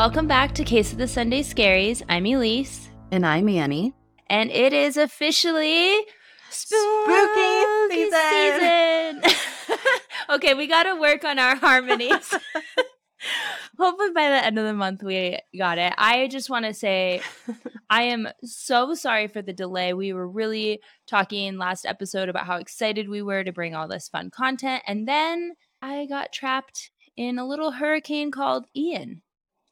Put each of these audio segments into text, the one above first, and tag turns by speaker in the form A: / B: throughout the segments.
A: Welcome back to Case of the Sunday Scaries. I'm Elyse.
B: And I'm Annie.
A: And it is officially
B: spooky, season.
A: season. okay, we got to work on our harmonies. Hopefully, by the end of the month, we got it. I just want to say I am so sorry for the delay. We were really talking last episode about how excited we were to bring all this fun content. And then I got trapped in a little hurricane called Ian.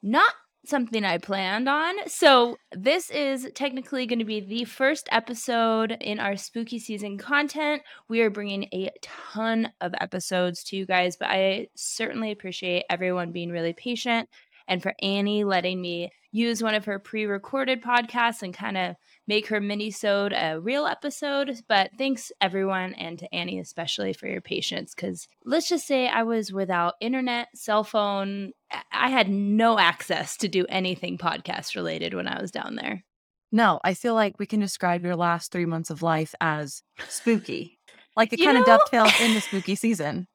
A: Not something I planned on. So, this is technically going to be the first episode in our spooky season content. We are bringing a ton of episodes to you guys, but I certainly appreciate everyone being really patient and for Annie letting me use one of her pre-recorded podcasts and kind of make her mini-sode a real episode. But thanks everyone and to Annie especially for your patience because let's just say I was without internet, cell phone. I had no access to do anything podcast related when I was down there.
B: No, I feel like we can describe your last three months of life as spooky. Like it kind of dovetails in the spooky season.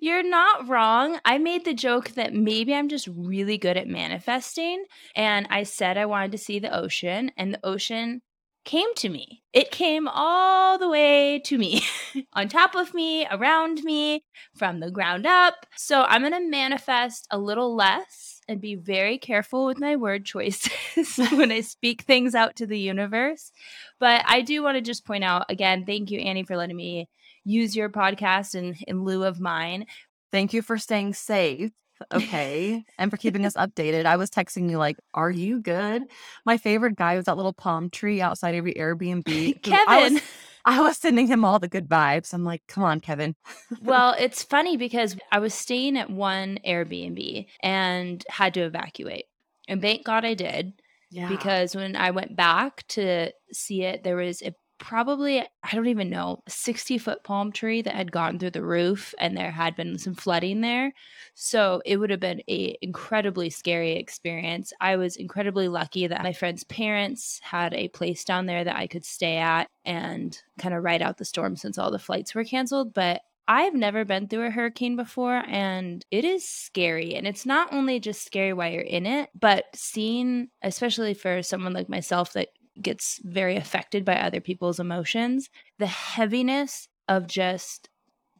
A: You're not wrong. I made the joke that maybe I'm just really good at manifesting. And I said I wanted to see the ocean, and the ocean came to me. It came all the way to me, on top of me, around me, from the ground up. So I'm going to manifest a little less and be very careful with my word choices when I speak things out to the universe. But I do want to just point out again, thank you, Annie, for letting me use your podcast in, in lieu of mine.
B: Thank you for staying safe. Okay. and for keeping us updated. I was texting you, like, are you good? My favorite guy was that little palm tree outside of your Airbnb.
A: Kevin.
B: I was, I was sending him all the good vibes. I'm like, come on, Kevin.
A: well, it's funny because I was staying at one Airbnb and had to evacuate. And thank God I did. Yeah. Because when I went back to see it, there was a probably i don't even know 60 foot palm tree that had gone through the roof and there had been some flooding there so it would have been a incredibly scary experience i was incredibly lucky that my friend's parents had a place down there that i could stay at and kind of ride out the storm since all the flights were canceled but I've never been through a hurricane before and it is scary. And it's not only just scary while you're in it, but seeing, especially for someone like myself that gets very affected by other people's emotions, the heaviness of just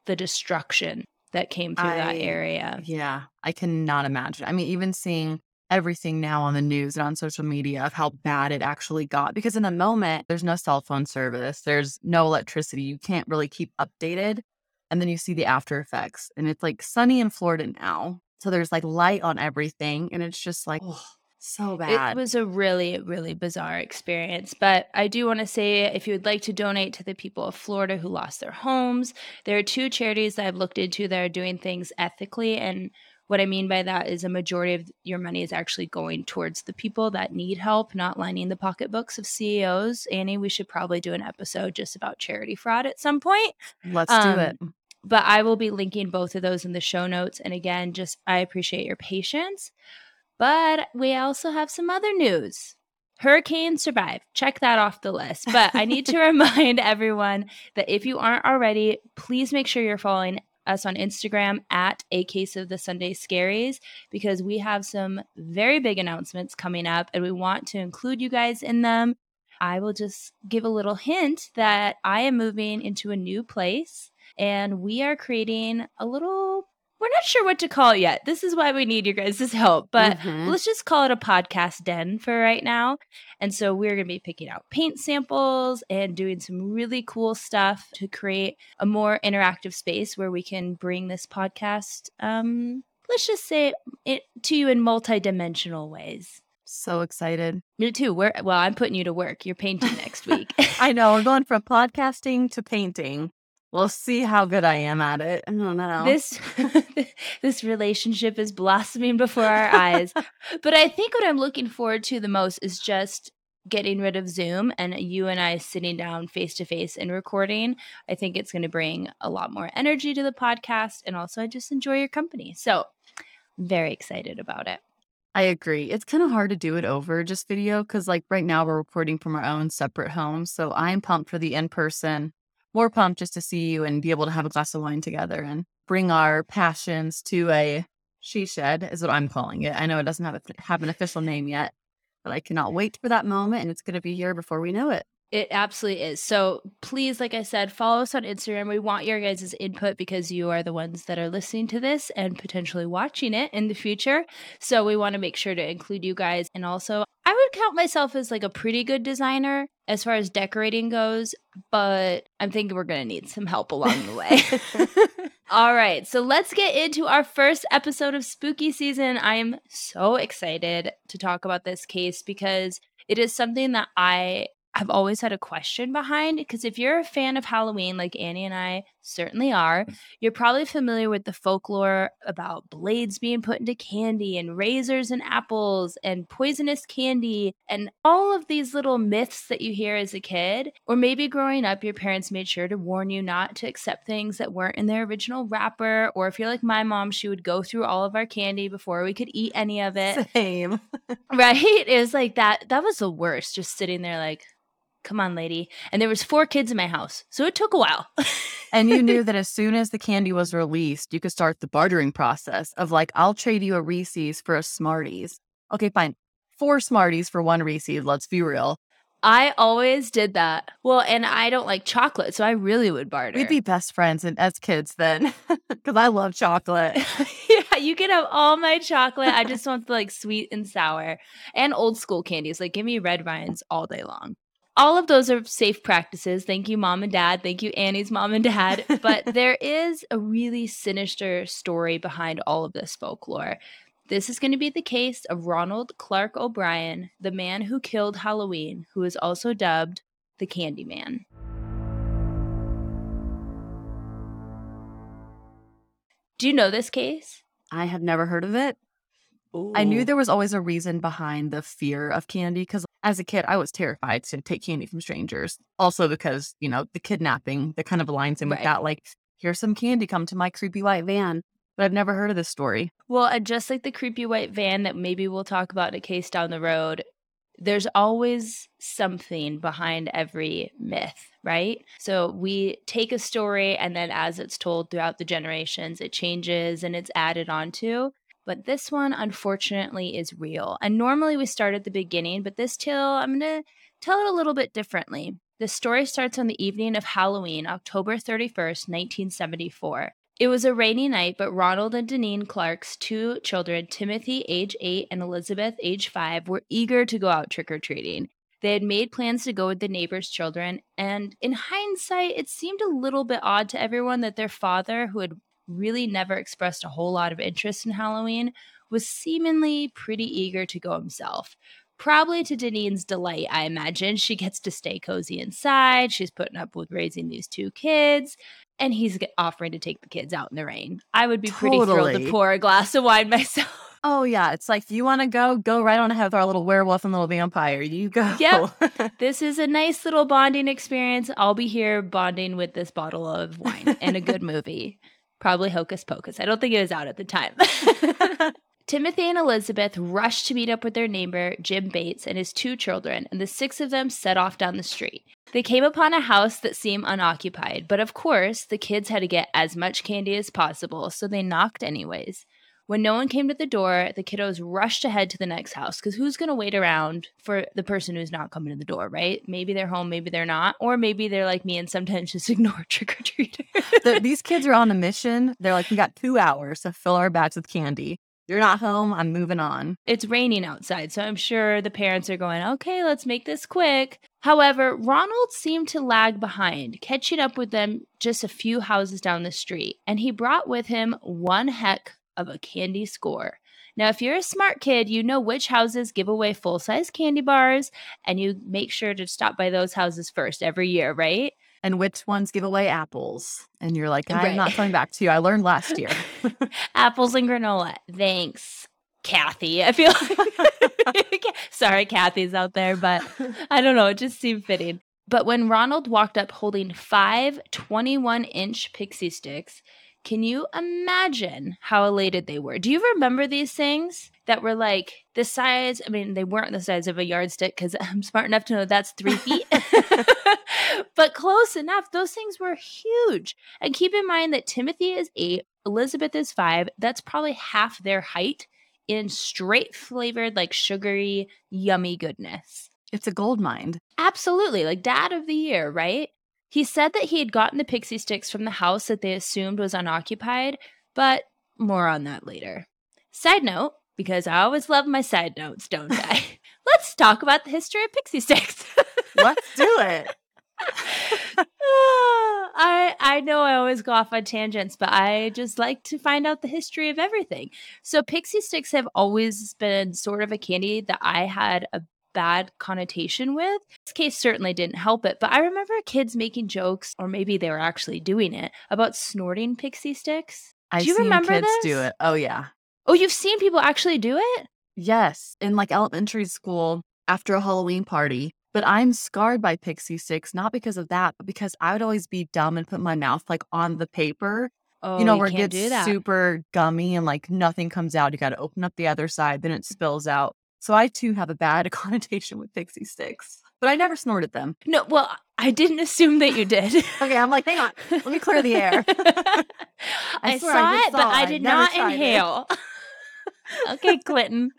A: the destruction that came through I, that area.
B: Yeah, I cannot imagine. I mean, even seeing everything now on the news and on social media of how bad it actually got because in the moment there's no cell phone service, there's no electricity, you can't really keep updated. And then you see the after effects and it's like sunny in Florida now. So there's like light on everything and it's just like oh, so bad.
A: It was a really, really bizarre experience. But I do want to say if you would like to donate to the people of Florida who lost their homes, there are two charities that I've looked into that are doing things ethically. And what I mean by that is a majority of your money is actually going towards the people that need help, not lining the pocketbooks of CEOs. Annie, we should probably do an episode just about charity fraud at some point.
B: Let's um, do it.
A: But I will be linking both of those in the show notes. And again, just I appreciate your patience. But we also have some other news. Hurricane survived. Check that off the list. But I need to remind everyone that if you aren't already, please make sure you're following us on Instagram at a case of the Sunday Scaries because we have some very big announcements coming up and we want to include you guys in them. I will just give a little hint that I am moving into a new place and we are creating a little we're not sure what to call it yet. This is why we need your guys' help. But mm-hmm. let's just call it a podcast den for right now. And so we're going to be picking out paint samples and doing some really cool stuff to create a more interactive space where we can bring this podcast, um, let's just say, it to you in multidimensional ways.
B: So excited.
A: Me too. We're, well, I'm putting you to work. You're painting next week.
B: I know. We're going from podcasting to painting. We'll see how good I am at it. I don't know.
A: This this relationship is blossoming before our eyes. but I think what I'm looking forward to the most is just getting rid of Zoom and you and I sitting down face to face and recording. I think it's going to bring a lot more energy to the podcast and also I just enjoy your company. So, I'm very excited about it.
B: I agree. It's kind of hard to do it over just video cuz like right now we're recording from our own separate homes. So, I'm pumped for the in-person more pumped just to see you and be able to have a glass of wine together and bring our passions to a She Shed is what I'm calling it. I know it doesn't have a, have an official name yet, but I cannot wait for that moment, and it's going to be here before we know it.
A: It absolutely is. So please, like I said, follow us on Instagram. We want your guys' input because you are the ones that are listening to this and potentially watching it in the future. So we want to make sure to include you guys. And also, I would count myself as like a pretty good designer as far as decorating goes, but I'm thinking we're going to need some help along the way. All right, so let's get into our first episode of spooky season. I am so excited to talk about this case because it is something that I I've always had a question behind because if you're a fan of Halloween, like Annie and I certainly are, mm. you're probably familiar with the folklore about blades being put into candy and razors and apples and poisonous candy and all of these little myths that you hear as a kid. Or maybe growing up, your parents made sure to warn you not to accept things that weren't in their original wrapper. Or if you're like my mom, she would go through all of our candy before we could eat any of it.
B: Same.
A: right? It was like that. That was the worst, just sitting there like, come on lady and there was four kids in my house so it took a while
B: and you knew that as soon as the candy was released you could start the bartering process of like i'll trade you a reese's for a smarties okay fine four smarties for one reese's let's be real
A: I always did that. Well, and I don't like chocolate, so I really would barter.
B: We'd be best friends and as kids then, because I love chocolate.
A: yeah, you can have all my chocolate. I just want the like sweet and sour and old school candies. Like, give me red vines all day long all of those are safe practices. Thank you, mom and dad. Thank you, Annie's mom and dad. But there is a really sinister story behind all of this folklore. This is going to be the case of Ronald Clark O'Bryan, the man who killed Halloween, who is also dubbed the Candyman. Do you know this case?
B: I have never heard of it. Ooh. I knew there was always a reason behind the fear of candy because as a kid, I was terrified to take candy from strangers. Also, because, you know, the kidnapping that kind of aligns in right. with that. Like, here's some candy, come to my creepy white van. But I've never heard of this story.
A: Well, just like the creepy white van that maybe we'll talk about in a case down the road, there's always something behind every myth, right? So we take a story and then as it's told throughout the generations, it changes and it's added onto. But this one, unfortunately, is real. And normally we start at the beginning, but this tale, I'm going to tell it a little bit differently. The story starts on the evening of Halloween, October 31st, 1974. It was a rainy night, but Ronald and Deneen Clark's two children, Timothy, age eight, and Elizabeth, age five, were eager to go out trick or treating. They had made plans to go with the neighbor's children, and in hindsight, it seemed a little bit odd to everyone that their father, who had really never expressed a whole lot of interest in Halloween, was seemingly pretty eager to go himself. Probably to Deneen's delight, I imagine. She gets to stay cozy inside. She's putting up with raising these two kids, and he's offering to take the kids out in the rain. I would be pretty thrilled to pour a glass of wine myself.
B: Oh yeah, it's like you want to go, go right on ahead with our little werewolf and little vampire. You go.
A: Yep. this is a nice little bonding experience. I'll be here bonding with this bottle of wine and a good movie. Probably Hocus Pocus. I don't think it was out at the time. Timothy and Elizabeth rushed to meet up with their neighbor, Jim Bates, and his two children, and the six of them set off down the street. They came upon a house that seemed unoccupied, but of course, the kids had to get as much candy as possible, so they knocked anyways. When no one came to the door, the kiddos rushed ahead to the next house because who's going to wait around for the person who's not coming to the door, right? Maybe they're home, maybe they're not, or maybe they're like me and sometimes just ignore trick or treaters.
B: these kids are on a mission. They're like, we got two hours to fill our bags with candy. You're not home. I'm moving on.
A: It's raining outside, so I'm sure the parents are going, okay, let's make this quick. However, Ronald seemed to lag behind, catching up with them just a few houses down the street, and he brought with him one heck of a candy score. Now, if you're a smart kid, you know which houses give away full size candy bars, and you make sure to stop by those houses first every year, right?
B: And which ones give away apples. And you're like, I'm right. not coming back to you. I learned last year.
A: apples and granola. Thanks, Kathy. I feel like, sorry, Kathy's out there, but I don't know. It just seemed fitting. But when Ronald walked up holding five 21 inch pixie sticks, Can you imagine how elated they were? Do you remember these things that were like the size? I mean, they weren't the size of a yardstick because I'm smart enough to know that's three feet, but close enough. Those things were huge. And keep in mind that Timothy is eight, Elizabeth is five. That's probably half their height in straight flavored, like sugary, yummy goodness.
B: It's a gold mine.
A: Absolutely. Like dad of the year, right? He said that he had gotten the pixie sticks from the house that they assumed was unoccupied, but more on that later. Side note, because I always love my side notes, don't I? Let's talk about the history of pixie sticks.
B: Let's do it.
A: I I know I always go off on tangents, but I just like to find out the history of everything. So pixie sticks have always been sort of a candy that I had a bad connotation with. This case certainly didn't help it, but I remember kids making jokes, or maybe they were actually doing it, about snorting pixie sticks.
B: I
A: do you
B: seen
A: remember
B: kids
A: this?
B: do it. Oh yeah.
A: Oh, you've seen people actually do it?
B: Yes, in like elementary school after a Halloween party. But I'm scarred by pixie sticks, not because of that, but because I would always be dumb and put my mouth like on the paper,
A: Oh,
B: you know, where it gets super gummy and like nothing comes out. You got to open up the other side, then it mm. spills out. So I too have a bad connotation with pixie sticks, but I never snorted them.
A: No, well, I didn't assume that you did.
B: Okay, I'm like, hang on, let me clear the air.
A: I,
B: swear
A: saw
B: I
A: it, but
B: saw
A: I did
B: Never
A: not inhale. Okay, Clinton.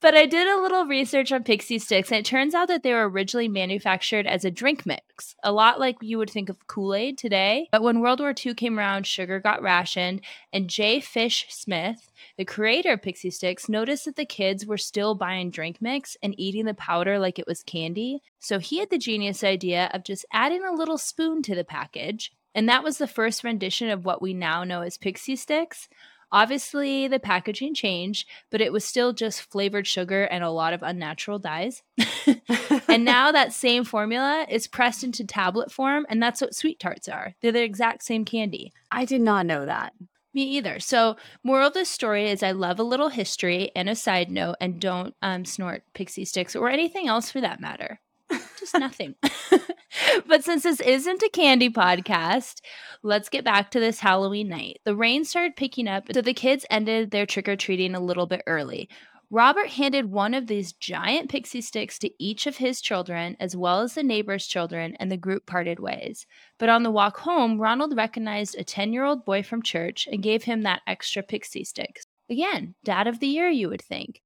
A: But I did a little research on pixie sticks, and it turns out that they were originally manufactured as a drink mix, a lot like you would think of Kool Aid today. But when World War II came around, sugar got rationed, and J. Fish Smith, the creator of pixie sticks, noticed that the kids were still buying drink mix and eating the powder like it was candy. So he had the genius idea of just adding a little spoon to the package. And that was the first rendition of what we now know as pixie sticks. Obviously, the packaging changed, but it was still just flavored sugar and a lot of unnatural dyes. and now that same formula is pressed into tablet form, and that's what sweet tarts are. They're the exact same candy.
B: I did not know that.
A: Me either. So, moral of the story is I love a little history and a side note, and don't um, snort pixie sticks or anything else for that matter. Just nothing. but since this isn't a candy podcast, let's get back to this Halloween night. The rain started picking up, so the kids ended their trick or treating a little bit early. Robert handed one of these giant pixie sticks to each of his children, as well as the neighbor's children, and the group parted ways. But on the walk home, Ronald recognized a 10 year old boy from church and gave him that extra pixie stick. Again, dad of the year, you would think.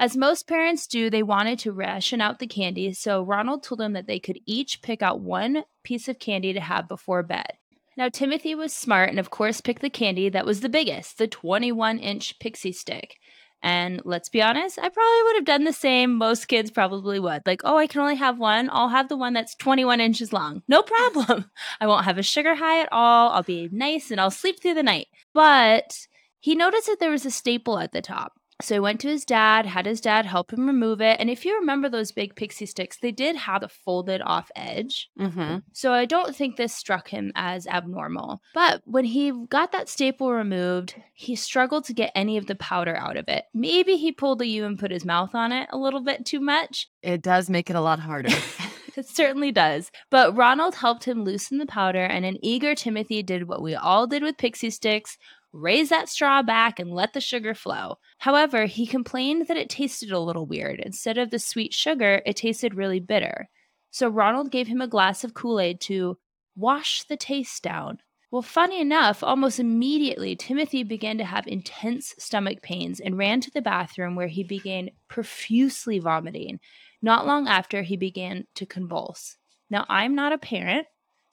A: As most parents do, they wanted to ration out the candy, so Ronald told them that they could each pick out one piece of candy to have before bed. Now, Timothy was smart and, of course, picked the candy that was the biggest, the 21 inch pixie stick. And let's be honest, I probably would have done the same. Most kids probably would. Like, oh, I can only have one. I'll have the one that's 21 inches long. No problem. I won't have a sugar high at all. I'll be nice and I'll sleep through the night. But he noticed that there was a staple at the top. So he went to his dad, had his dad help him remove it. And if you remember those big pixie sticks, they did have a folded off edge.
B: Mm-hmm.
A: So I don't think this struck him as abnormal. But when he got that staple removed, he struggled to get any of the powder out of it. Maybe he pulled the U and put his mouth on it a little bit too much.
B: It does make it a lot harder.
A: It certainly does. But Ronald helped him loosen the powder, and an eager Timothy did what we all did with pixie sticks raise that straw back and let the sugar flow. However, he complained that it tasted a little weird. Instead of the sweet sugar, it tasted really bitter. So Ronald gave him a glass of Kool Aid to wash the taste down. Well, funny enough, almost immediately, Timothy began to have intense stomach pains and ran to the bathroom where he began profusely vomiting. Not long after, he began to convulse. Now, I'm not a parent,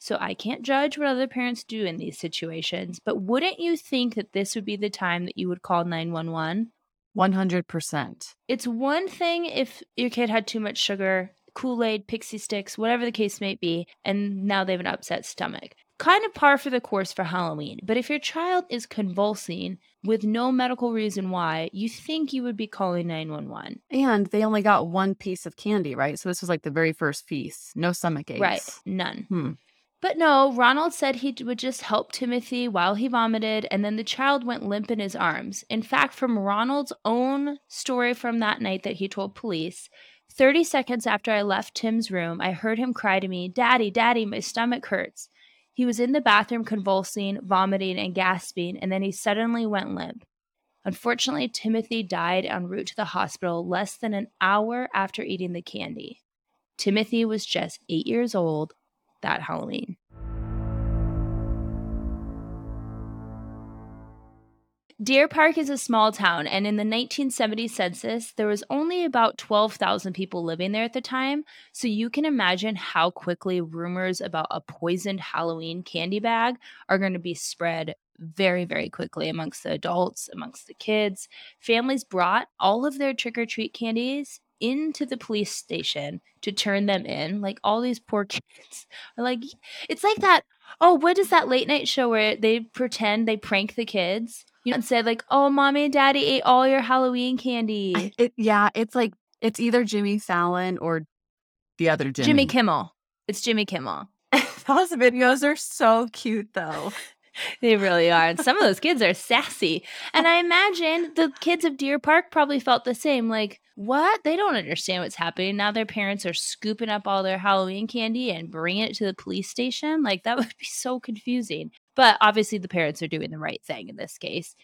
A: so I can't judge what other parents do in these situations, but wouldn't you think that this would be the time that you would call 911?
B: 100%.
A: It's one thing if your kid had too much sugar, Kool Aid, pixie sticks, whatever the case may be, and now they have an upset stomach. Kind of par for the course for Halloween. But if your child is convulsing with no medical reason why, you think you would be calling 911.
B: And they only got one piece of candy, right? So this was like the very first piece. No stomach aches.
A: Right. None.
B: Hmm.
A: But no, Ronald said he would just help Timothy while he vomited, and then the child went limp in his arms. In fact, from Ronald's own story from that night that he told police, 30 seconds after I left Tim's room, I heard him cry to me, Daddy, Daddy, my stomach hurts. He was in the bathroom convulsing, vomiting, and gasping, and then he suddenly went limp. Unfortunately, Timothy died en route to the hospital less than an hour after eating the candy. Timothy was just eight years old that Halloween. Deer Park is a small town, and in the 1970 census, there was only about 12,000 people living there at the time. So you can imagine how quickly rumors about a poisoned Halloween candy bag are going to be spread very, very quickly amongst the adults, amongst the kids. Families brought all of their trick or treat candies into the police station to turn them in. Like all these poor kids are like, it's like that. Oh, what is that late night show where they pretend they prank the kids? You know, and say like, "Oh, mommy and daddy ate all your Halloween candy."
B: It, yeah, it's like it's either Jimmy Fallon or the other Jimmy.
A: Jimmy Kimmel. It's Jimmy Kimmel.
B: Those videos are so cute, though.
A: They really are. And some of those kids are sassy. And I imagine the kids of Deer Park probably felt the same. Like, what? They don't understand what's happening. Now their parents are scooping up all their Halloween candy and bringing it to the police station. Like, that would be so confusing. But obviously, the parents are doing the right thing in this case.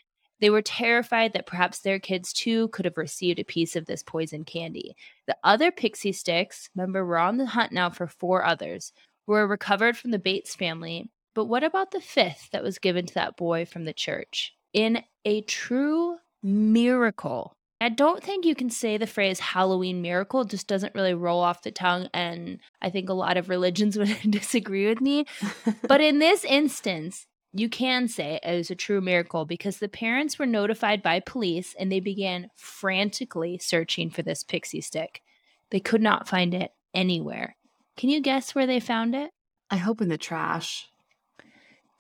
A: They were terrified that perhaps their kids too could have received a piece of this poison candy. The other pixie sticks, remember, we're on the hunt now for four others, were recovered from the Bates family. But what about the fifth that was given to that boy from the church? In a true miracle. I don't think you can say the phrase Halloween miracle, it just doesn't really roll off the tongue. And I think a lot of religions would disagree with me. but in this instance, you can say it was a true miracle because the parents were notified by police and they began frantically searching for this pixie stick. They could not find it anywhere. Can you guess where they found it?
B: I hope in the trash.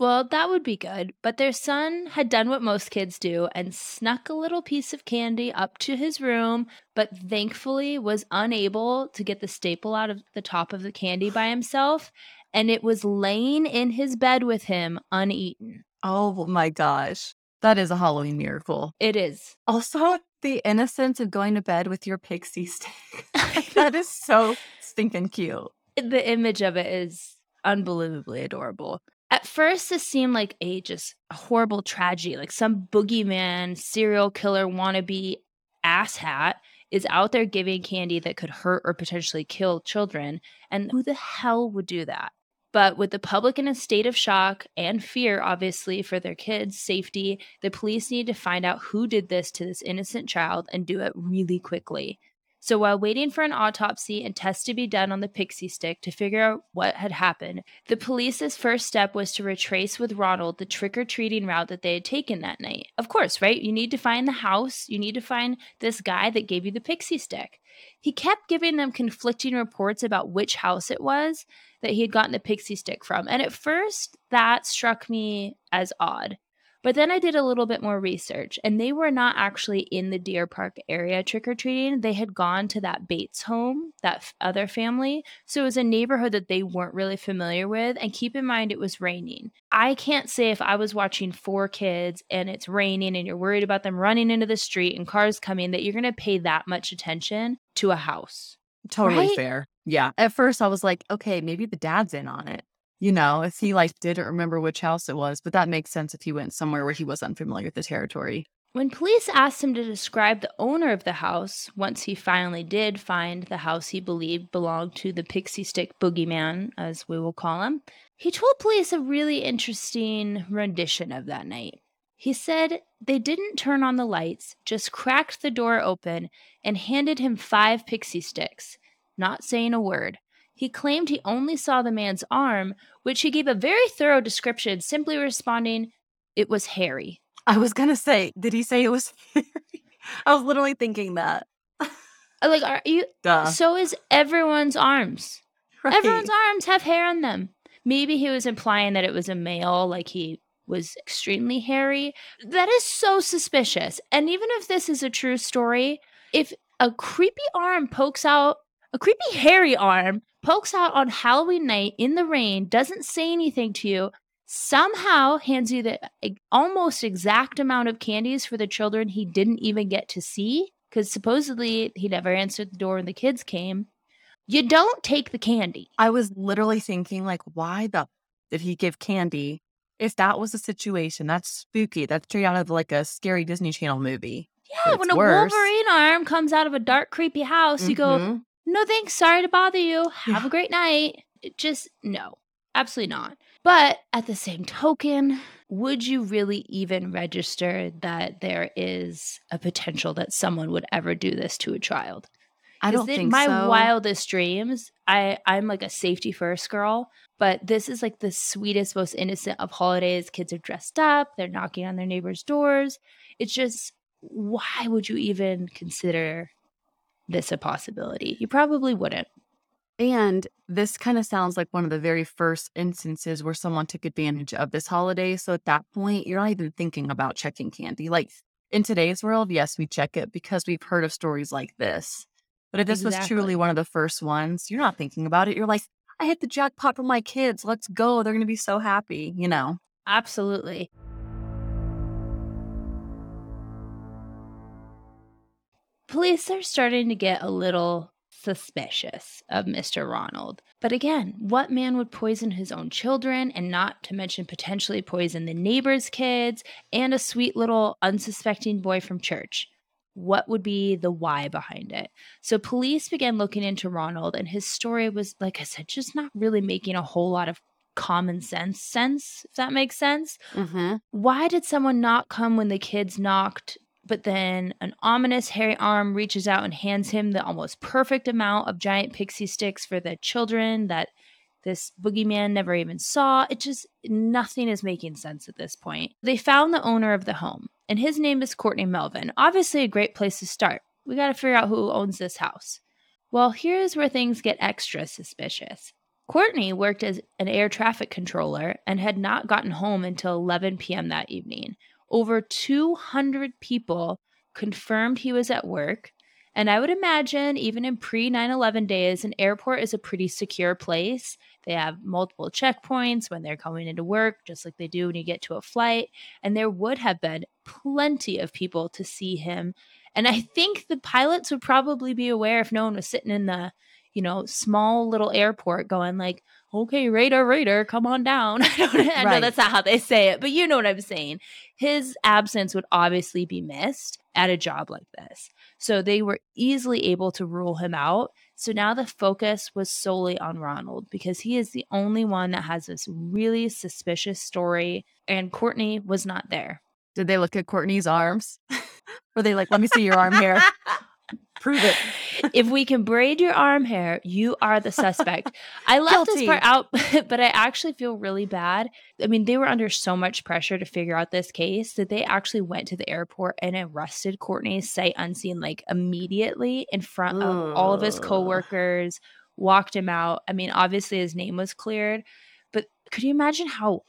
A: Well, that would be good, but their son had done what most kids do and snuck a little piece of candy up to his room, but thankfully was unable to get the staple out of the top of the candy by himself, and it was laying in his bed with him uneaten.
B: Oh my gosh. That is a Halloween miracle.
A: It is.
B: Also, the innocence of going to bed with your pixie stick. that is so stinking cute.
A: The image of it is unbelievably adorable. At first, this seemed like a just a horrible tragedy, like some boogeyman, serial killer wannabe asshat is out there giving candy that could hurt or potentially kill children. And who the hell would do that? But with the public in a state of shock and fear, obviously, for their kids' safety, the police need to find out who did this to this innocent child and do it really quickly. So while waiting for an autopsy and tests to be done on the pixie stick to figure out what had happened, the police's first step was to retrace with Ronald the trick or treating route that they had taken that night. Of course, right? You need to find the house, you need to find this guy that gave you the pixie stick. He kept giving them conflicting reports about which house it was that he had gotten the pixie stick from. And at first, that struck me as odd. But then I did a little bit more research, and they were not actually in the Deer Park area trick or treating. They had gone to that Bates home, that f- other family. So it was a neighborhood that they weren't really familiar with. And keep in mind, it was raining. I can't say if I was watching four kids and it's raining and you're worried about them running into the street and cars coming that you're going to pay that much attention to a house.
B: Totally
A: Right?
B: fair. Yeah. At first, I was like, okay, maybe the dad's in on it. You know, if he like didn't remember which house it was, but that makes sense if he went somewhere where he was unfamiliar with the territory.
A: When police asked him to describe the owner of the house, once he finally did find the house he believed belonged to the pixie stick boogeyman, as we will call him, he told police a really interesting rendition of that night. He said they didn't turn on the lights, just cracked the door open and handed him five pixie sticks, not saying a word. He claimed he only saw the man's arm, which he gave a very thorough description, simply responding, It was hairy.
B: I was gonna say, did he say it was? I was literally thinking that.
A: Uh, Like, are you?
B: Duh.
A: So is everyone's arms.
B: Right.
A: Everyone's arms have hair on them. Maybe he was implying that it was a male, like he was extremely hairy. That is so suspicious. And even if this is a true story, if a creepy arm pokes out, a creepy hairy arm pokes out on Halloween night in the rain, doesn't say anything to you, somehow hands you the almost exact amount of candies for the children he didn't even get to see, because supposedly he never answered the door when the kids came. You don't take the candy.
B: I was literally thinking, like, why the Did he give candy? If that was the situation, that's spooky. That's straight out of like a scary Disney Channel movie.
A: Yeah,
B: It's
A: when a
B: worse.
A: Wolverine arm comes out of a dark, creepy house, you go,
B: Mhm.
A: No thanks, sorry to bother you. Have
B: Yeah.
A: a great night. It just, no, absolutely not. But at the same token, would you really even register that there is a potential that someone would ever do this to a child?
B: I don't
A: in
B: think
A: my
B: so.
A: wildest dreams, I I'm like a safety first girl, but this is like the sweetest, most innocent of holidays. Kids are dressed up, they're knocking on their neighbors' doors. It's just why would you even consider this a possibility? You probably wouldn't.
B: And this kind of sounds like one of the very first instances where someone took advantage of this holiday. So at that point, you're not even thinking about checking candy. Like in today's world, yes, we check it because we've heard of stories like this. But if this was truly one of the first ones, you're not thinking about it. You're like, I hit the jackpot for my kids. Let's go. They're going to be so happy, you know?
A: Absolutely. Police are starting to get a little suspicious of Mr. Ronald. But again, what man would poison his own children and not to mention potentially poison the neighbor's kids and a sweet little unsuspecting boy from church? What would be the why behind it? So, police began looking into Ronald, and his story was, like I said, just not really making a whole lot of common sense sense, if that makes sense
B: Mm-hmm.
A: why did someone not come when the kids knocked but then an ominous hairy arm reaches out and hands him the almost perfect amount of giant pixie sticks for the children that this boogeyman never even saw. It just nothing is making sense at this point. They found the owner of the home and his name is courtney melvin. Obviously a great place to start. We got to figure out who owns this house. Well here's where things get extra suspicious. Courtney worked as an air traffic controller and had not gotten home until 11 p.m. that evening. Over 200 people confirmed he was at work. And I would imagine, even in pre 9 11 days, an airport is a pretty secure place. They have multiple checkpoints when they're coming into work, just like they do when you get to a flight. And there would have been plenty of people to see him. And I think the pilots would probably be aware if no one was sitting in the you know, small little airport going like, okay, Raider, Raider, come on down. I, don't, I know that's not how they say it, but you know what I'm saying. His absence would obviously be missed at a job like this. So they were easily able to rule him out. So now the focus was solely on Ronald because he is the only one that has this really suspicious story, and Courtney was not there.
B: Did they look at Courtney's arms? Were they like, let me see your arm hair? Prove it.
A: if we can braid your arm hair, you are the suspect. I left this
B: Guilty.
A: part out, but I actually feel really bad. I mean, they were under so much pressure to figure out this case that they actually went to the airport and arrested Courtney sight unseen, like immediately in front of all of his
B: Ugh.
A: coworkers, walked him out. I mean, obviously his name was cleared, but could you imagine how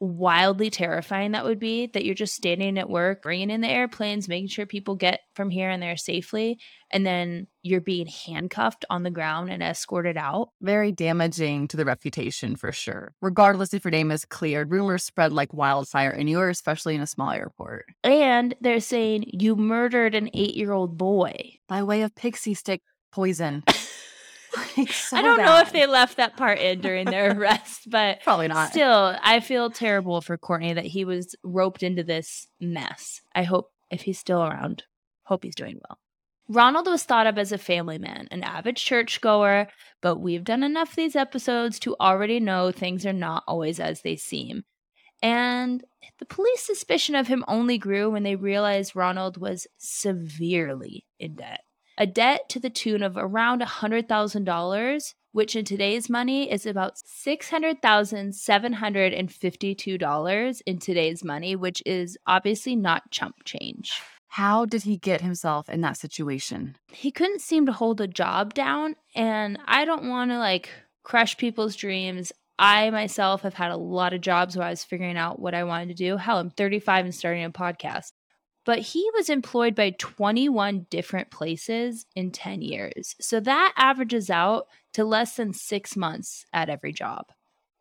A: wildly terrifying that would be that you're just standing at work, bringing in the airplanes, making sure people get from here and there safely, and then you're being handcuffed on the ground and escorted out.
B: Very damaging to the reputation for sure. Regardless if your name is cleared, rumors spread like wildfire and you are especially in a small airport.
A: And they're saying you murdered an eight year old boy.
B: By way of pixie stick poison. Like, so
A: I don't know if they left that part in during their arrest, but
B: Probably not.
A: Still, I feel terrible for Courtney that he was roped into this mess. I hope if he's still around, hope he's doing well. Ronald was thought of as a family man, an avid churchgoer, but we've done enough of these episodes to already know things are not always as they seem. And the police suspicion of him only grew when they realized Ronald was severely in debt. A debt to the tune of around $100,000, which in today's money is about $600,752 in today's money, which is obviously not chump change.
B: How did he get himself in that situation?
A: He couldn't seem to hold a job down, and I don't want to like crush people's dreams. I myself have had a lot of jobs where I was figuring out what I wanted to do. Hell, I'm 35 and starting a podcast. But he was employed by 21 different places in 10 years. So that averages out to less than six months at every job.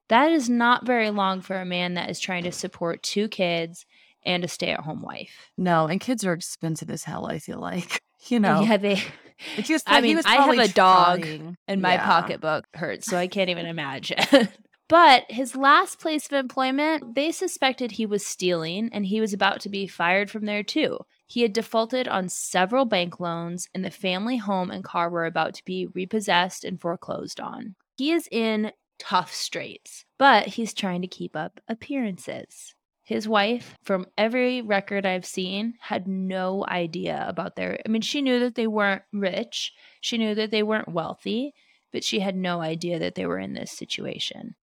A: That is not very long for a man that is trying to support two kids and a stay at home wife.
B: No, and kids are expensive as hell, I feel like. You know.
A: Yeah, they.
B: He
A: I mean, I have a dog
B: trying.
A: and my
B: Yeah.
A: pocketbook hurts, so I can't even imagine. But his last place of employment, they suspected he was stealing and he was about to be fired from there too. He had defaulted on several bank loans, and the family home and car were about to be repossessed and foreclosed on. He is in tough straits, but he's trying to keep up appearances. His wife, from every record I've seen, had no idea about their. I mean, she knew that they weren't rich, she knew that they weren't wealthy, but she had no idea that they were in this situation.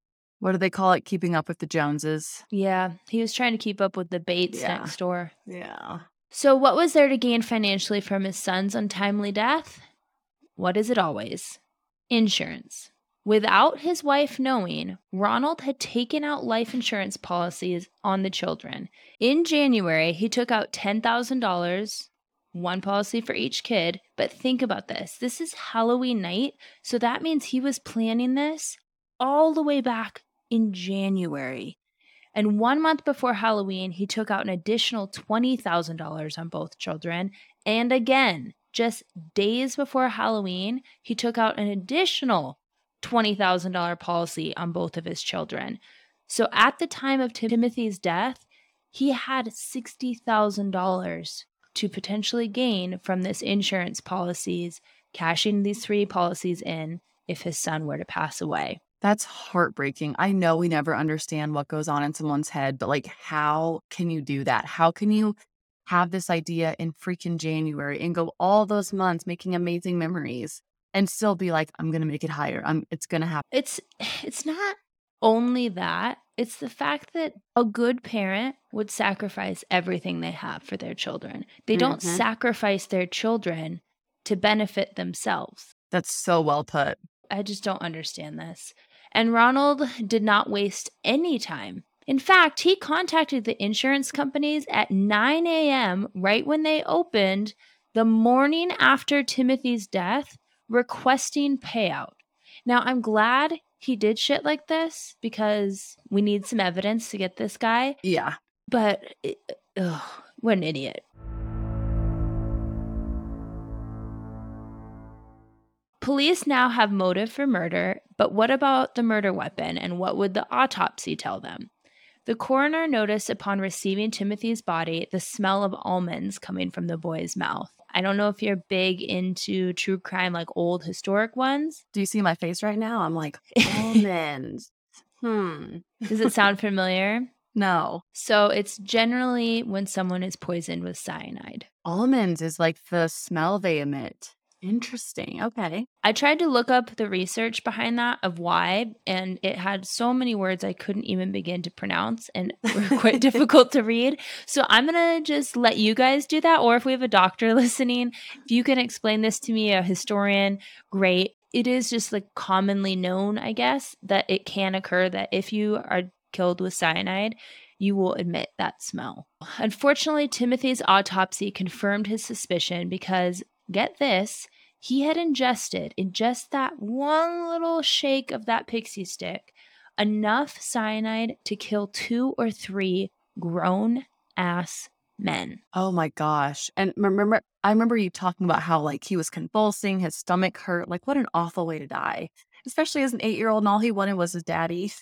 B: What do they call it? Keeping up with the Joneses.
A: Yeah, he was trying to keep up with the Bates
B: Yeah.
A: next door.
B: Yeah.
A: So, what was there to gain financially from his son's untimely death? What is it always? Insurance. Without his wife knowing, Ronald had taken out life insurance policies on the children. In January, he took out $10,000, one policy for each kid. But think about this this is Halloween night. So that means he was planning this all the way back in January. And one month before Halloween, he took out an additional $20,000 on both children. And again, just days before Halloween, he took out an additional $20,000 policy on both of his children. So at the time of Timothy's death, he had $60,000 to potentially gain from this insurance policies, cashing these three policies in if his son were to pass away.
B: That's heartbreaking. I know we never understand what goes on in someone's head, but like, how can you do that? How can you have this idea in freaking January and go all those months making amazing memories and still be like, I'm going to make it higher? I'm, it's going to happen.
A: It's it's not only that, it's the fact that a good parent would sacrifice everything they have for their children. They don't
B: Mhm.
A: sacrifice their children to benefit themselves.
B: That's so well put.
A: I just don't understand this. And Ronald did not waste any time. In fact, he contacted the insurance companies at 9 a.m., right when they opened, the morning after Timothy's death, requesting payout. Now, I'm glad he did shit like this because we need some evidence to get this guy,
B: Yeah.
A: but it- ugh, what an idiot. Police now have motive for murder, but what about the murder weapon and what would the autopsy tell them? The coroner noticed upon receiving Timothy's body the smell of almonds coming from the boy's mouth. I don't know if you're big into true crime, like old historic ones.
B: Do you see my face right now? I'm like, almonds. hmm.
A: Does it sound familiar?
B: No.
A: So it's generally when someone is poisoned with cyanide.
B: Almonds is like the smell they emit. Interesting. Okay.
A: I tried to look up the research behind that of why, and it had so many words I couldn't even begin to pronounce and were quite difficult to read. So I'm going to just let you guys do that. Or if we have a doctor listening, if you can explain this to me, a historian, great. It is just like commonly known, I guess, that it can occur that if you are killed with cyanide, you will admit that smell. Unfortunately, Timothy's autopsy confirmed his suspicion because, get this, he had ingested in just that one little shake of that pixie stick enough cyanide to kill two or three grown ass men.
B: Oh my gosh. And remember, I remember you talking about how like he was convulsing, his stomach hurt. Like, what an awful way to die, especially as an eight year old and all he wanted was his daddy.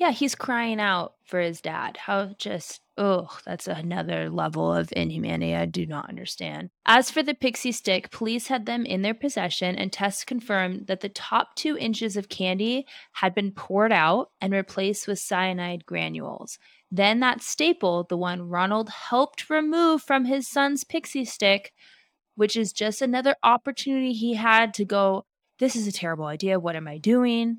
A: Yeah, he's crying out for his dad. How just, oh, that's another level of inhumanity I do not understand. As for the pixie stick, police had them in their possession, and tests confirmed that the top two inches of candy had been poured out and replaced with cyanide granules. Then that staple, the one Ronald helped remove from his son's pixie stick, which is just another opportunity he had to go, This is a terrible idea. What am I doing?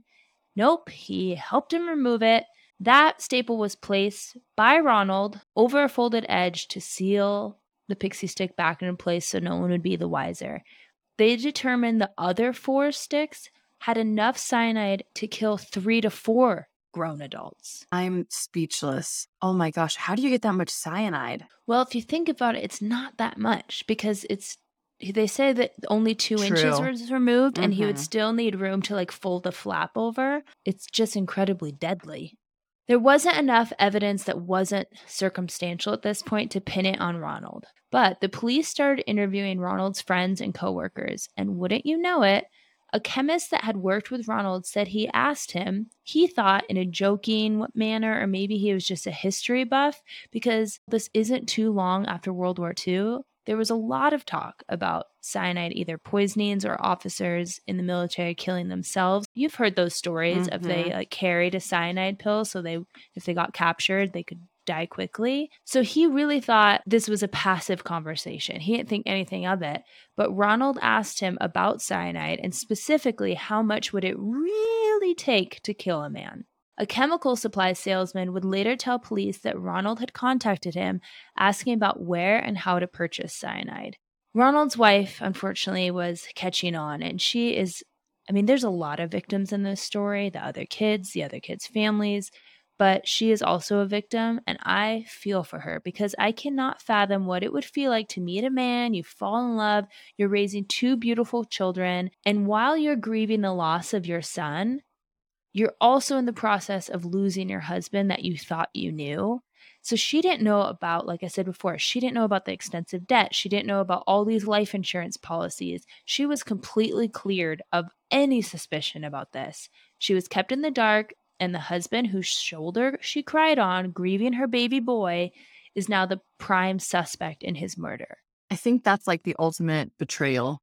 A: Nope, he helped him remove it. That staple was placed by Ronald over a folded edge to seal the pixie stick back into place so no one would be the wiser. They determined the other four sticks had enough cyanide to kill three to four grown adults.
B: I'm speechless. Oh my gosh. How do you get that much cyanide?
A: Well, if you think about it, it's not that much because it's they say that only two inches was removed and he would
B: Mhm.
A: still need room to like fold the flap over. It's just incredibly deadly. There wasn't enough evidence that wasn't circumstantial at this point to pin it on Ronald. But the police started interviewing Ronald's friends and coworkers, and wouldn't you know it, A chemist that had worked with Ronald said he asked him, he thought in a joking manner, or maybe he was just a history buff, because this isn't too long after World War II. There was a lot of talk about cyanide, either poisonings or officers in the military killing themselves. You've heard those stories mm-hmm. of they like carried a cyanide pill so they if they got captured, they could die quickly. So he really thought this was a passive conversation. He didn't think anything of it. But Ronald asked him about cyanide and specifically how much would it really take to kill a man. A chemical supply salesman would later tell police that Ronald had contacted him asking about where and how to purchase cyanide. Ronald's wife, unfortunately, was catching on, and she is I mean, there's a lot of victims in this story the other kids, the other kids' families but she is also a victim and I feel for her because I cannot fathom what it would feel like to meet a man, you fall in love, you're raising two beautiful children, and while you're grieving the loss of your son, you're also in the process of losing your husband that you thought you knew. So she didn't know about, like I said before, she didn't know about the extensive debt. She didn't know about all these life insurance policies. She was completely cleared of any suspicion about this. She was kept in the dark and the husband whose shoulder she cried on, grieving her baby boy, is now the prime suspect in his murder.
B: I think that's like the ultimate betrayal.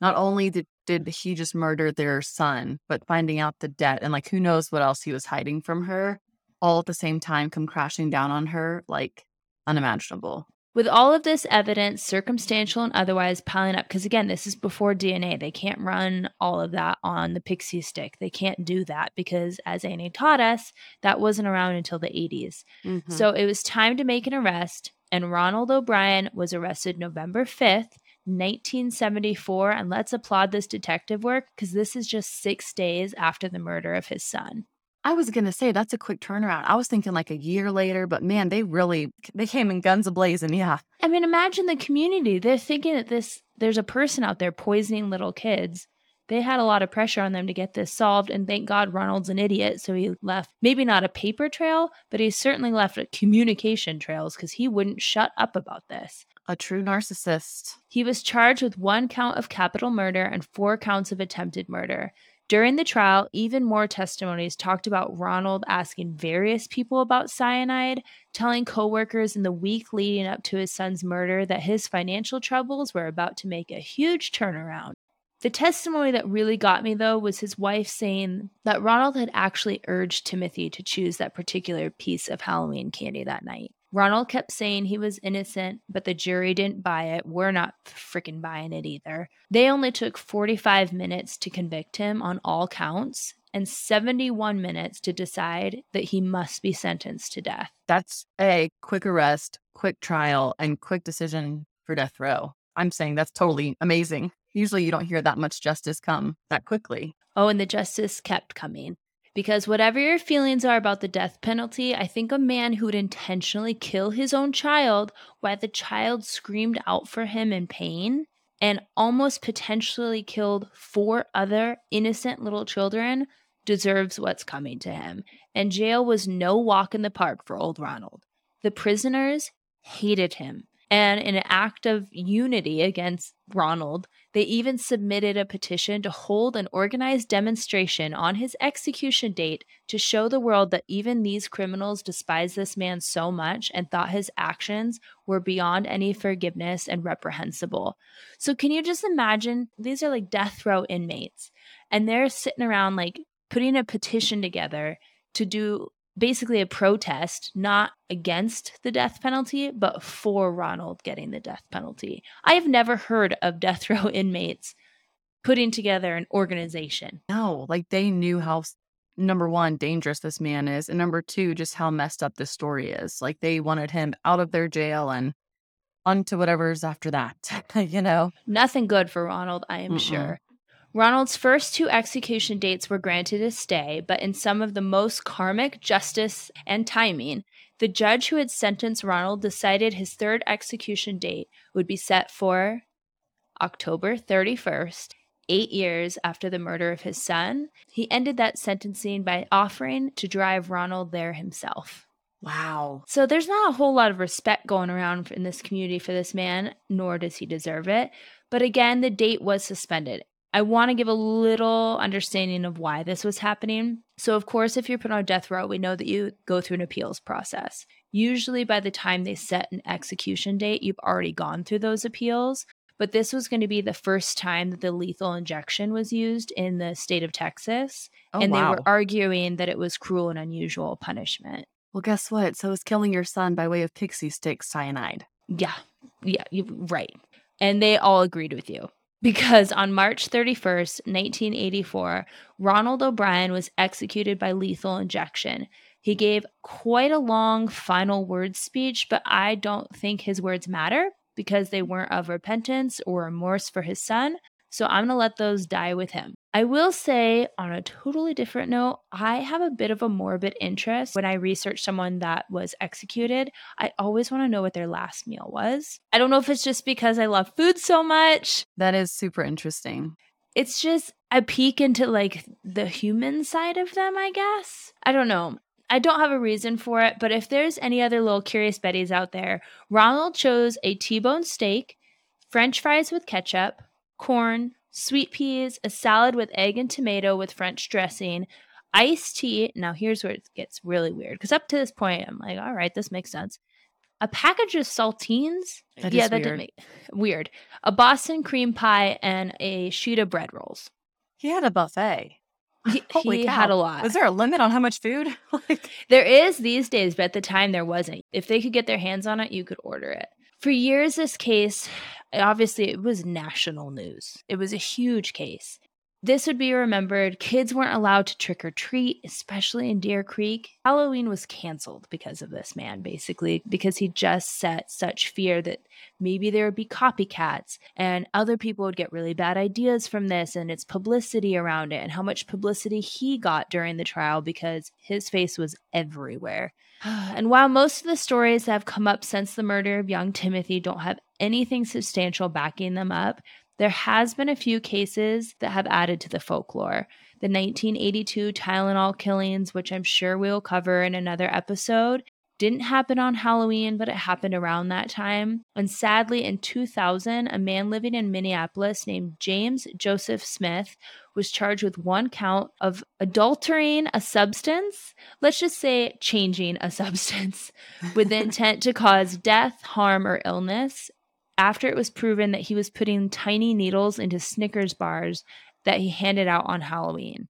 B: Not only did, did he just murder their son, but finding out the debt and like who knows what else he was hiding from her, all at the same time come crashing down on her, like unimaginable.
A: With all of this evidence, circumstantial and otherwise, piling up, because again, this is before DNA. They can't run all of that on the pixie stick. They can't do that because, as Annie taught us, that wasn't around until the 80s. Mm-hmm. So it was time to make an arrest, and Ronald O'Bryan was arrested November 5th. 1974, and let's applaud this detective work because this is just six days after the murder of his son.
B: I was gonna say that's a quick turnaround. I was thinking like a year later, but man, they really they came in guns ablazing. Yeah.
A: I mean, imagine the community. They're thinking that this there's a person out there poisoning little kids. They had a lot of pressure on them to get this solved, and thank God Ronald's an idiot, so he left maybe not a paper trail, but he certainly left communication trails because he wouldn't shut up about this.
B: A true narcissist.
A: He was charged with one count of capital murder and four counts of attempted murder. During the trial, even more testimonies talked about Ronald asking various people about cyanide, telling coworkers in the week leading up to his son's murder that his financial troubles were about to make a huge turnaround. The testimony that really got me, though, was his wife saying that Ronald had actually urged Timothy to choose that particular piece of Halloween candy that night. Ronald kept saying he was innocent, but the jury didn't buy it. We're not freaking buying it either. They only took 45 minutes to convict him on all counts and 71 minutes to decide that he must be sentenced to death.
B: That's a quick arrest, quick trial, and quick decision for death row. I'm saying that's totally amazing. Usually you don't hear that much justice come that quickly.
A: Oh, and the justice kept coming. Because whatever your feelings are about the death penalty, I think a man who would intentionally kill his own child while the child screamed out for him in pain and almost potentially killed four other innocent little children deserves what's coming to him. And jail was no walk in the park for old Ronald. The prisoners hated him. And in an act of unity against Ronald, they even submitted a petition to hold an organized demonstration on his execution date to show the world that even these criminals despised this man so much and thought his actions were beyond any forgiveness and reprehensible. So, can you just imagine? These are like death row inmates, and they're sitting around like putting a petition together to do basically a protest not against the death penalty but for Ronald getting the death penalty. I have never heard of death row inmates putting together an organization.
B: No, like they knew how number 1 dangerous this man is and number 2 just how messed up this story is. Like they wanted him out of their jail and onto whatever's after that, you know.
A: Nothing good for Ronald, I am Mm-mm. sure. Ronald's first two execution dates were granted a stay, but in some of the most karmic justice and timing, the judge who had sentenced Ronald decided his third execution date would be set for October 31st, eight years after the murder of his son. He ended that sentencing by offering to drive Ronald there himself.
B: Wow.
A: So there's not a whole lot of respect going around in this community for this man, nor does he deserve it. But again, the date was suspended. I want to give a little understanding of why this was happening. So, of course, if you're put on death row, we know that you go through an appeals process. Usually, by the time they set an execution date, you've already gone through those appeals. But this was going to be the first time that the lethal injection was used in the state of Texas.
B: Oh,
A: and
B: wow.
A: they were arguing that it was cruel and unusual punishment.
B: well, guess what? So is killing your son by way of pixie stick cyanide.
A: Yeah, yeah, you right. And they all agreed with you. Because on March 31st, 1984, Ronald O'Bryan was executed by lethal injection. He gave quite a long final word speech, but I don't think his words matter because they weren't of repentance or remorse for his son. So I'm going to let those die with him. I will say, on a totally different note, I have a bit of a morbid interest when I research someone that was executed. I always want to know what their last meal was. I don't know if it's just because I love food so much.
B: That is super interesting.
A: It's just a peek into like the human side of them, I guess. I don't know. I don't have a reason for it, but if there's any other little curious Betties out there, Ronald chose a T bone steak, French fries with ketchup, corn, sweet peas, a salad with egg and tomato with French dressing, iced tea. Now, here's where it gets really weird because up to this point, I'm like, all right, this makes sense. A package of saltines.
B: That
A: yeah,
B: is
A: that
B: weird.
A: didn't make weird. A Boston cream pie and a sheet of bread rolls.
B: He had a buffet.
A: He,
B: Holy
A: he
B: cow.
A: had a lot.
B: Was there a limit on how much food? like,
A: There is these days, but at the time there wasn't. If they could get their hands on it, you could order it. For years, this case, obviously, it was national news. It was a huge case. This would be remembered. Kids weren't allowed to trick or treat, especially in Deer Creek. Halloween was canceled because of this man, basically, because he just set such fear that maybe there would be copycats and other people would get really bad ideas from this and its publicity around it and how much publicity he got during the trial because his face was everywhere. And while most of the stories that have come up since the murder of young Timothy don't have anything substantial backing them up, there has been a few cases that have added to the folklore. The 1982 Tylenol killings, which I'm sure we'll cover in another episode, didn't happen on Halloween, but it happened around that time. And sadly, in 2000, a man living in Minneapolis named James Joseph Smith was charged with one count of adulterating a substance. Let's just say changing a substance with the intent to cause death, harm, or illness after it was proven that he was putting tiny needles into Snickers bars that he handed out on Halloween.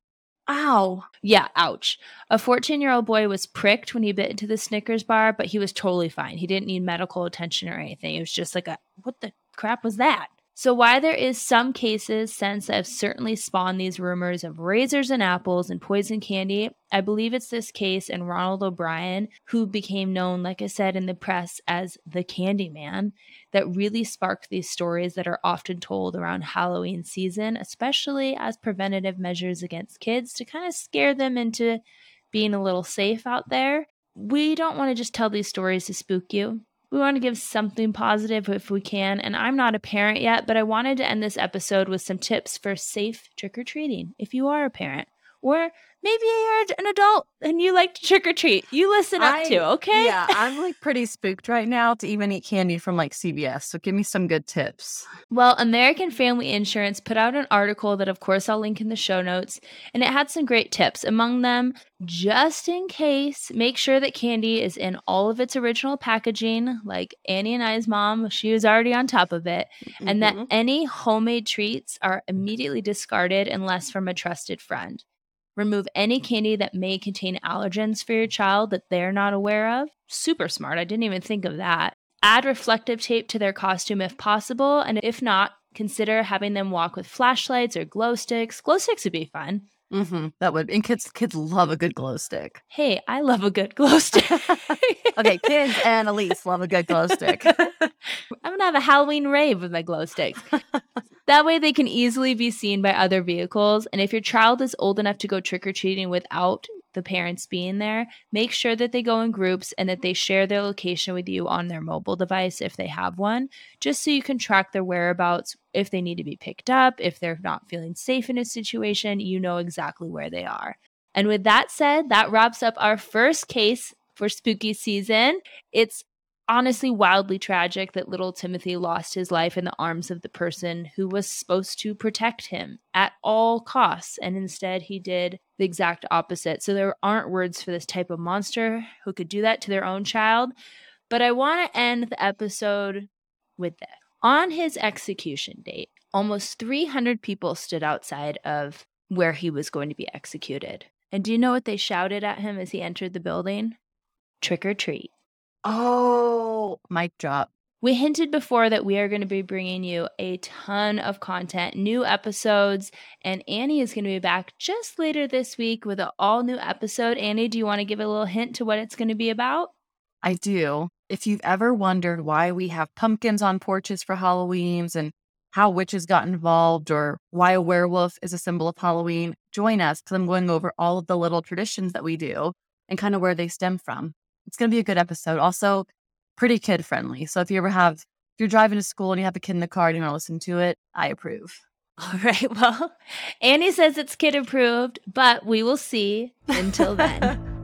B: ow.
A: Yeah, ouch. A 14 year old boy was pricked when he bit into the Snickers bar, but he was totally fine. He didn't need medical attention or anything. It was just like a, what the crap was that? So, why there is some cases since that have certainly spawned these rumors of razors and apples and poison candy, I believe it's this case and Ronald O'Bryan, who became known, like I said, in the press as the Candy Man, that really sparked these stories that are often told around Halloween season, especially as preventative measures against kids to kind of scare them into being a little safe out there. We don't want to just tell these stories to spook you. We want to give something positive if we can. And I'm not a parent yet, but I wanted to end this episode with some tips for safe trick or treating if you are a parent. Or maybe you're an adult and you like to trick or treat. You listen up
B: I-
A: to, okay?
B: Yeah, I'm like pretty spooked right now to even eat candy from like CVS. So give me some good tips.
A: Well, American Family Insurance put out an article that, of course, I'll link in the show notes, and it had some great tips. Among them, just in case, make sure that candy is in all of its original packaging, like Annie and I's mom, she was already on top of it, and that
B: Mhm.
A: any homemade treats are immediately discarded unless from a trusted friend. Remove any candy that may contain allergens for your child that they're not aware of. Super smart. I didn't even think of that. Add reflective tape to their costume if possible, and if not, consider having them walk with flashlights or glow sticks. Glow sticks would be fun.
B: Mhm, That would and kids kids love a good glow stick.
A: Hey, I love a good glow stick.
B: Okay, kids and Elyse love a good glow stick.
A: I'm gonna have a Halloween rave with my glow sticks. that way they can easily be seen by other vehicles. And if your child is old enough to go trick or treating without the parents being there, make sure that they go in groups and that they share their location with you on their mobile device if they have one, just so you can track their whereabouts. If they need to be picked up, if they're not feeling safe in a situation, you know exactly where they are. And with that said, that wraps up our first case for spooky season. It's honestly wildly tragic that little Timothy lost his life in the arms of the person who was supposed to protect him at all costs. And instead, he did the exact opposite. So there aren't words for this type of monster who could do that to their own child. But I want to end the episode with this. On his execution date, almost 300 people stood outside of where he was going to be executed. And do you know what they shouted at him as he entered the building? Trick or treat.
B: Oh, mic drop.
A: We hinted before that we are going to be bringing you a ton of content, new episodes, and Annie is going to be back just later this week with an all new episode. Annie, do you want to give a little hint to what it's going to be about?
B: I do. If you've ever wondered why we have pumpkins on porches for Halloween's and how witches got involved or why a werewolf is a symbol of Halloween, join us because I'm going over all of the little traditions that we do and kind of where they stem from. It's going to be a good episode. Also, pretty kid friendly. So if you ever have, if you're driving to school and you have a kid in the car and you want to listen to it, I approve.
A: All right. Well, Annie says it's kid approved, but we will see until then.